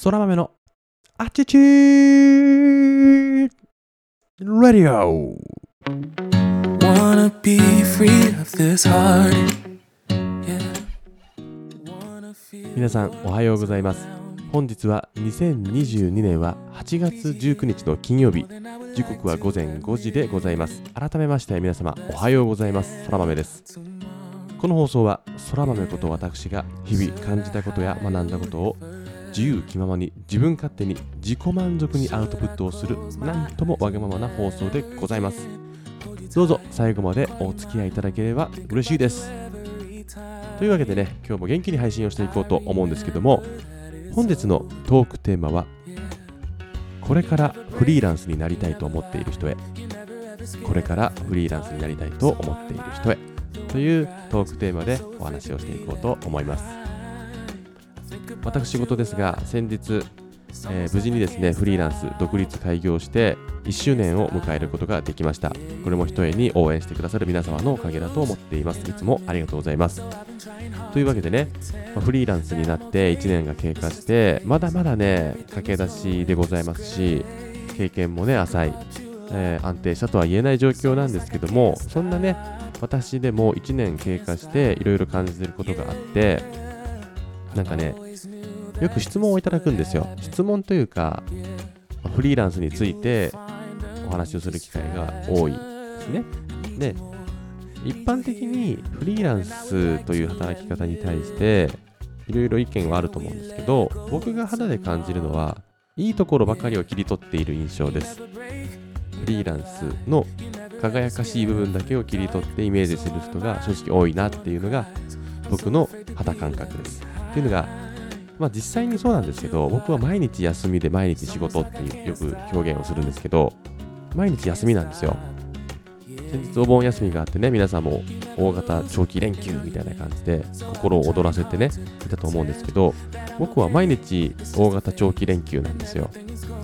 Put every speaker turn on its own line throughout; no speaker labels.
空豆のアチチーラディオ
Wanna be free of this heart. Yeah. Wanna feel
皆さんおはようございます。本日は2022年は8月19日の金曜日。時刻は午前5時でございます。改めまして皆様おはようございます。空豆です。この放送は空豆こと私が日々感じたことや学んだことを自由気ままに自分勝手に自己満足にアウトプットをするなんともわがままな放送でございます。どうぞ最後までお付き合いいただければ嬉しいです。というわけでね今日も元気に配信をしていこうと思うんですけども本日のトークテーマはこれからフリーランスになりたいと思っている人へ。これからフリーランスになりたいと思っている人へ。というトークテーマでお話をしていこうと思います。私事ですが先日、えー無事にですねフリーランス独立開業して1周年を迎えることができました。これもひとえに応援してくださる皆様のおかげだと思っています。いつもありがとうございます。というわけでね、フリーランスになって1年が経過してまだまだね駆け出しでございますし経験もね浅い、えー安定したとは言えない状況なんですけどもそんなね私でも1年経過していろいろ感じてることがあってなんかねよく質問をいただくんですよ。質問というかフリーランスについてお話をする機会が多いですね。で一般的にフリーランスという働き方に対していろいろ意見はあると思うんですけど僕が肌で感じるのはいいところばかりを切り取っている印象です。フリーランスの輝かしい部分だけを切り取ってイメージする人が正直多いなっていうのが僕の肌感覚です。っていうのがまあ実際にそうなんですけど僕は毎日休みで毎日仕事っていうよく表現をするんですけど毎日休みなんですよ。先日お盆休みがあってね皆さんも大型長期連休みたいな感じで心を躍らせてねいたと思うんですけど僕は毎日大型長期連休なんですよ。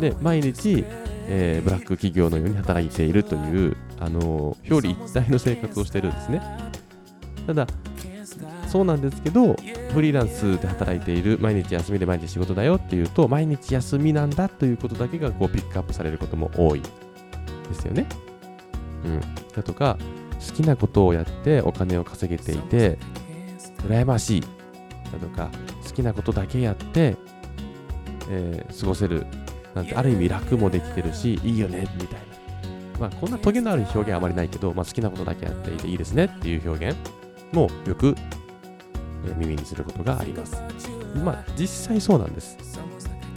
で毎日、えーブラック企業のように働いているという、あのー表裏一体の生活をしてるんですね。ただそうなんですけどフリーランスで働いている毎日休みで毎日仕事だよっていうと毎日休みなんだということだけがこうピックアップされることも多いですよね。うん、だとか好きなことをやってお金を稼げていて羨ましい。だとか好きなことだけやって、えー過ごせる。なんてある意味楽もできてるしいいよねみたいな。まあこんなトゲのある表現はあまりないけど、まあ、好きなことだけやっていていいですねっていう表現もよく、耳にすることがあります。まあ実際そうなんです。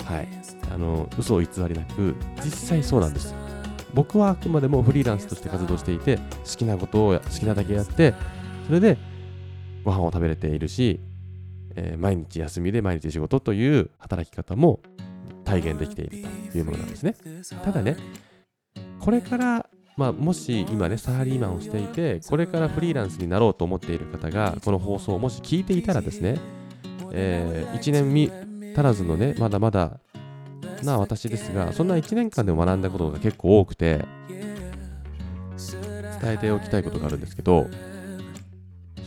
はい。あの嘘を偽りなく実際そうなんです。僕はあくまでもフリーランスとして活動していて好きなことを好きなだけやってそれでご飯を食べれているし、えー毎日休みで毎日仕事という働き方も体現できているというものなんですね。ただねこれからまあ、もし今ねサラリーマンをしていてこれからフリーランスになろうと思っている方がこの放送をもし聞いていたらですね、え1年見足らずのねまだまだな私ですがそんな1年間で学んだことが結構多くて伝えておきたいことがあるんですけど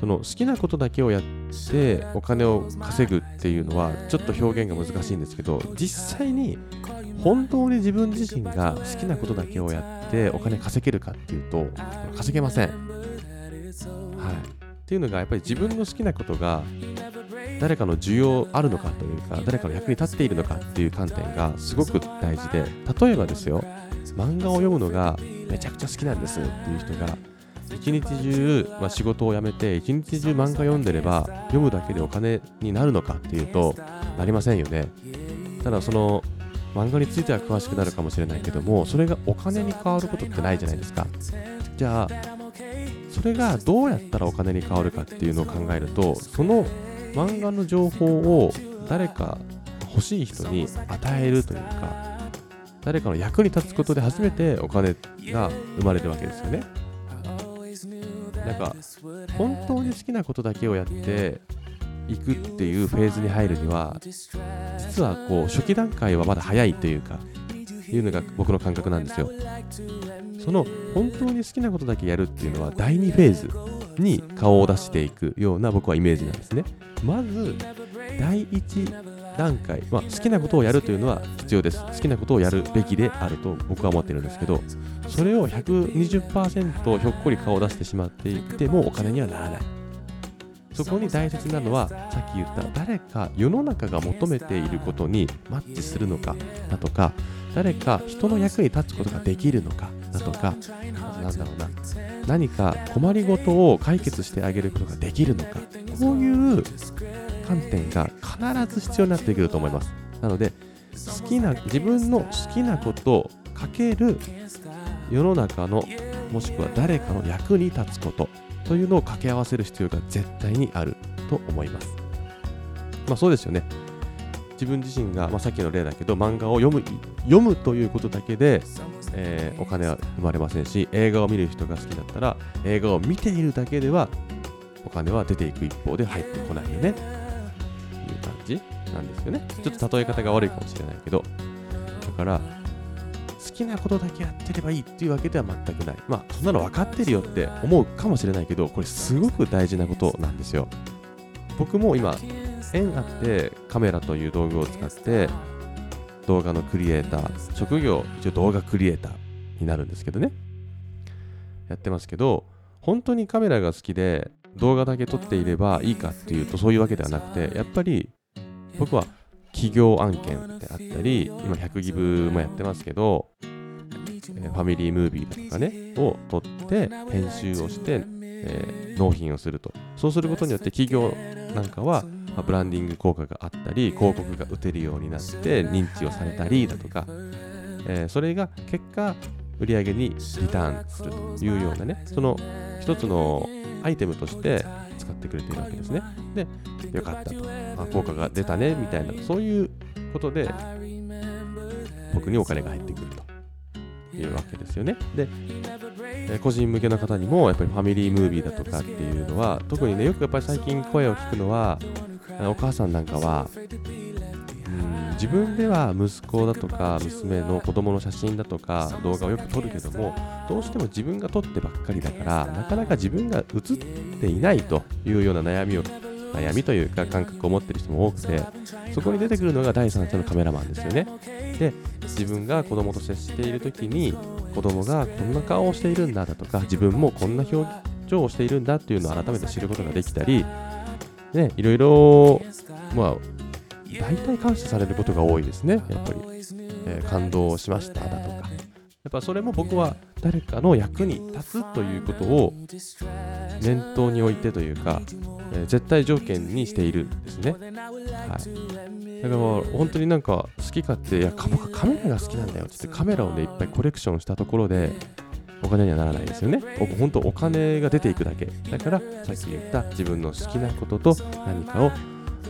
その好きなことだけをやってお金を稼ぐっていうのはちょっと表現が難しいんですけど実際に本当に自分自身が好きなことだけをやってお金稼げるかっていうと稼げません。はい、っていうのがやっぱり自分の好きなことが誰かの需要あるのかというか誰かの役に立っているのかっていう観点がすごく大事で例えばですよ漫画を読むのがめちゃくちゃ好きなんですっていう人が一日中、まあ、仕事を辞めて一日中漫画読んでれば読むだけでお金になるのかっていうとなりませんよねただその漫画については詳しくなるかもしれないけどもそれがお金に変わることってないじゃないですか。じゃあそれがどうやったらお金に変わるかっていうのを考えるとその漫画の情報を誰か欲しい人に与えるというか誰かの役に立つことで初めてお金が生まれるわけですよね。なんか本当に好きなことだけをやっていくっていうフェーズに入るには実はこう初期段階はまだ早いというかいうのが僕の感覚なんですよ。その本当に好きなことだけやるっていうのは第2フェーズに顔を出していくような僕はイメージなんですね。まず第1段階、まあ、好きなことをやるというのは必要です。好きなことをやるべきであると僕は思ってるんですけどそれを120%ひょっこり顔を出してしまっていてもお金にはならない。そこに大切なのはさっき言った誰か世の中が求めていることにマッチするのかだとか誰か人の役に立つことができるのかだとかなんだろうな何か困りごとを解決してあげることができるのかこういう観点が必ず必要になってくると思います。なので好きな自分の好きなことをかける世の中のもしくは誰かの役に立つことというのを掛け合わせる必要が絶対にあると思います。まあそうですよね。自分自身が、まあ、さっきの例だけど漫画を読む読むということだけで、えーお金は生まれませんし映画を見る人が好きだったら映画を見ているだけではお金は出ていく一方で入ってこないよね。っていう感じなんですよね。ちょっと例え方が悪いかもしれないけど。だからきなことだけやってればいいっていうわけでは全くない。まあそんなの分かってるよって思うかもしれないけどこれすごく大事なことなんですよ。僕も今縁あってカメラという道具を使って動画のクリエイター職業一応動画クリエイターになるんですけどね。やってますけど本当にカメラが好きで動画だけ撮っていればいいかっていうとそういうわけではなくてやっぱり僕は企業案件であったり今100ギブもやってますけどファミリームービーとかねを撮って編集をして、えー納品をすると。そうすることによって企業なんかはまあブランディング効果があったり広告が打てるようになって認知をされたりだとか、えーそれが結果売り上げにリターンするというようなねその一つのアイテムとして使ってくれているわけですね。でよかったと。あ効果が出たねみたいなそういうことで僕にお金が入ってくると。いうわけですよね。で、え個人向けの方にもやっぱりファミリームービーだとかっていうのは特にねよくやっぱり最近声を聞くのはお母さんなんかはうん自分では息子だとか娘の子供の写真だとか動画をよく撮るけどもどうしても自分が撮ってばっかりだからなかなか自分が写っていないというような悩みを悩みというか感覚を持ってる人も多くてそこに出てくるのが第三者のカメラマンですよね。で自分が子供と接している時に子供がこんな顔をしているんだだとか自分もこんな表情をしているんだっていうのを改めて知ることができたりねいろいろまあ大体感謝されることが多いですね。やっぱり、えー感動しましただとか。やっぱそれも僕は誰かの役に立つということを念頭に置いてというか、えー絶対条件にしているんですね。はい。だから本当になんか好き勝手、いや、か僕はカメラが好きなんだよって言ってカメラをね、いっぱいコレクションしたところで、お金にはならないですよね。お本当お金が出ていくだけ。だから、さっき言った自分の好きなことと何かを、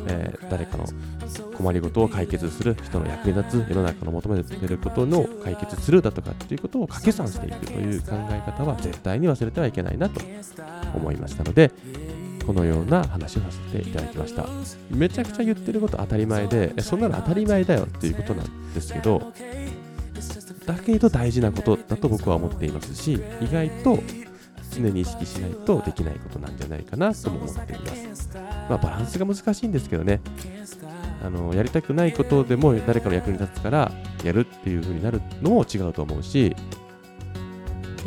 えー誰かの困りごとを解決する人の役に立つ世の中の求めていることの解決するだとかっていうことを掛け算していくという考え方は絶対に忘れてはいけないなと思いましたのでこのような話をさせていただきました。めちゃくちゃ言ってること当たり前でそんなの当たり前だよっていうことなんですけどだけど大事なことだと僕は思っていますし意外と常に意識しないとできないことなんじゃないかなとも思っています。まあバランスが難しいんですけどね。あのやりたくないことでも誰かの役に立つからやるっていう風になるのも違うと思うし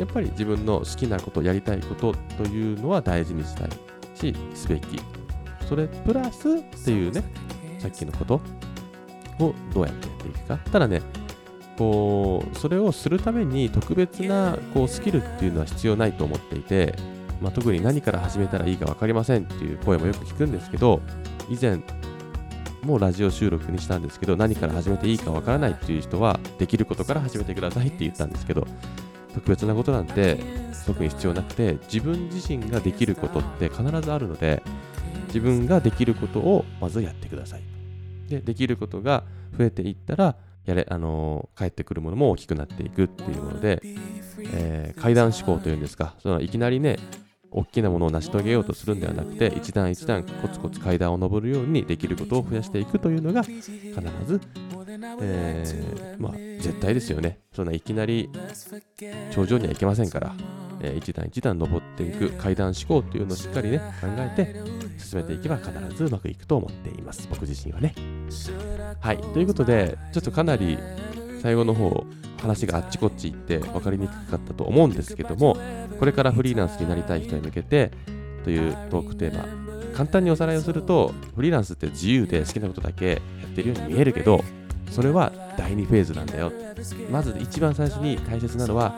やっぱり自分の好きなことやりたいことというのは大事にしたいしすべき。それプラスっていうねさっきのことをどうやってやっていくか。ただねこうそれをするために特別なこうスキルっていうのは必要ないと思っていて、まあ、特に何から始めたらいいか分かりませんっていう声もよく聞くんですけど以前もうラジオ収録にしたんですけど何から始めていいか分からないっていう人はできることから始めてくださいって言ったんですけど特別なことなんて特に必要なくて自分自身ができることって必ずあるので自分ができることをまずやってくださいでできることが増えていったらやれあのー返ってくるものも大きくなっていくっていうもので、えー階段思考というんですか。そのいきなりね大きなものを成し遂げようとするんではなくて一段一段コツコツ階段を上るようにできることを増やしていくというのが必ず、えーまあ、絶対ですよね。そんないきなり頂上には行けませんから、えー一段一段登っていく階段思考というのをしっかりね考えて進めていけば必ずうまくいくと思っています。僕自身はね。はい。ということでちょっとかなり最後の方話があっちこっち行って分かりにくかったと思うんですけどもこれからフリーランスになりたい人に向けてというトークテーマ簡単におさらいをするとフリーランスって自由で好きなことだけやってるように見えるけどそれは第2フェーズなんだよ。まず一番最初に大切なのは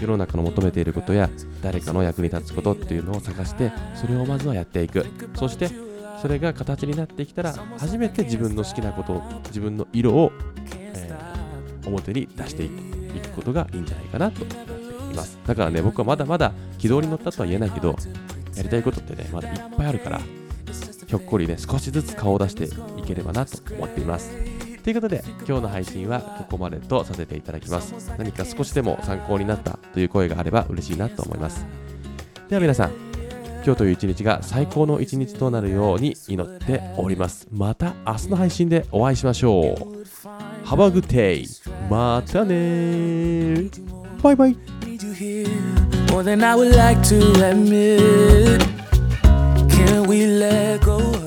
世の中の求めていることや誰かの役に立つことっていうのを探してそれをまずはやっていく。そしてそれが形になってきたら初めて自分の好きなこと自分の色を、えー表に出していくことがいいんじゃないかなと思っています。だからね僕はまだまだ軌道に乗ったとは言えないけどやりたいことってねまだいっぱいあるからひょっこりね少しずつ顔を出していければなと思っています。ということで今日の配信はここまでとさせていただきます。何か少しでも参考になったという声があれば嬉しいなと思います。では皆さん今日という一日が最高の一日となるように祈っております。また明日の配信でお会いしましょう。Have a good day. またねバイバイ。
More than I would like to admit. Can we let go?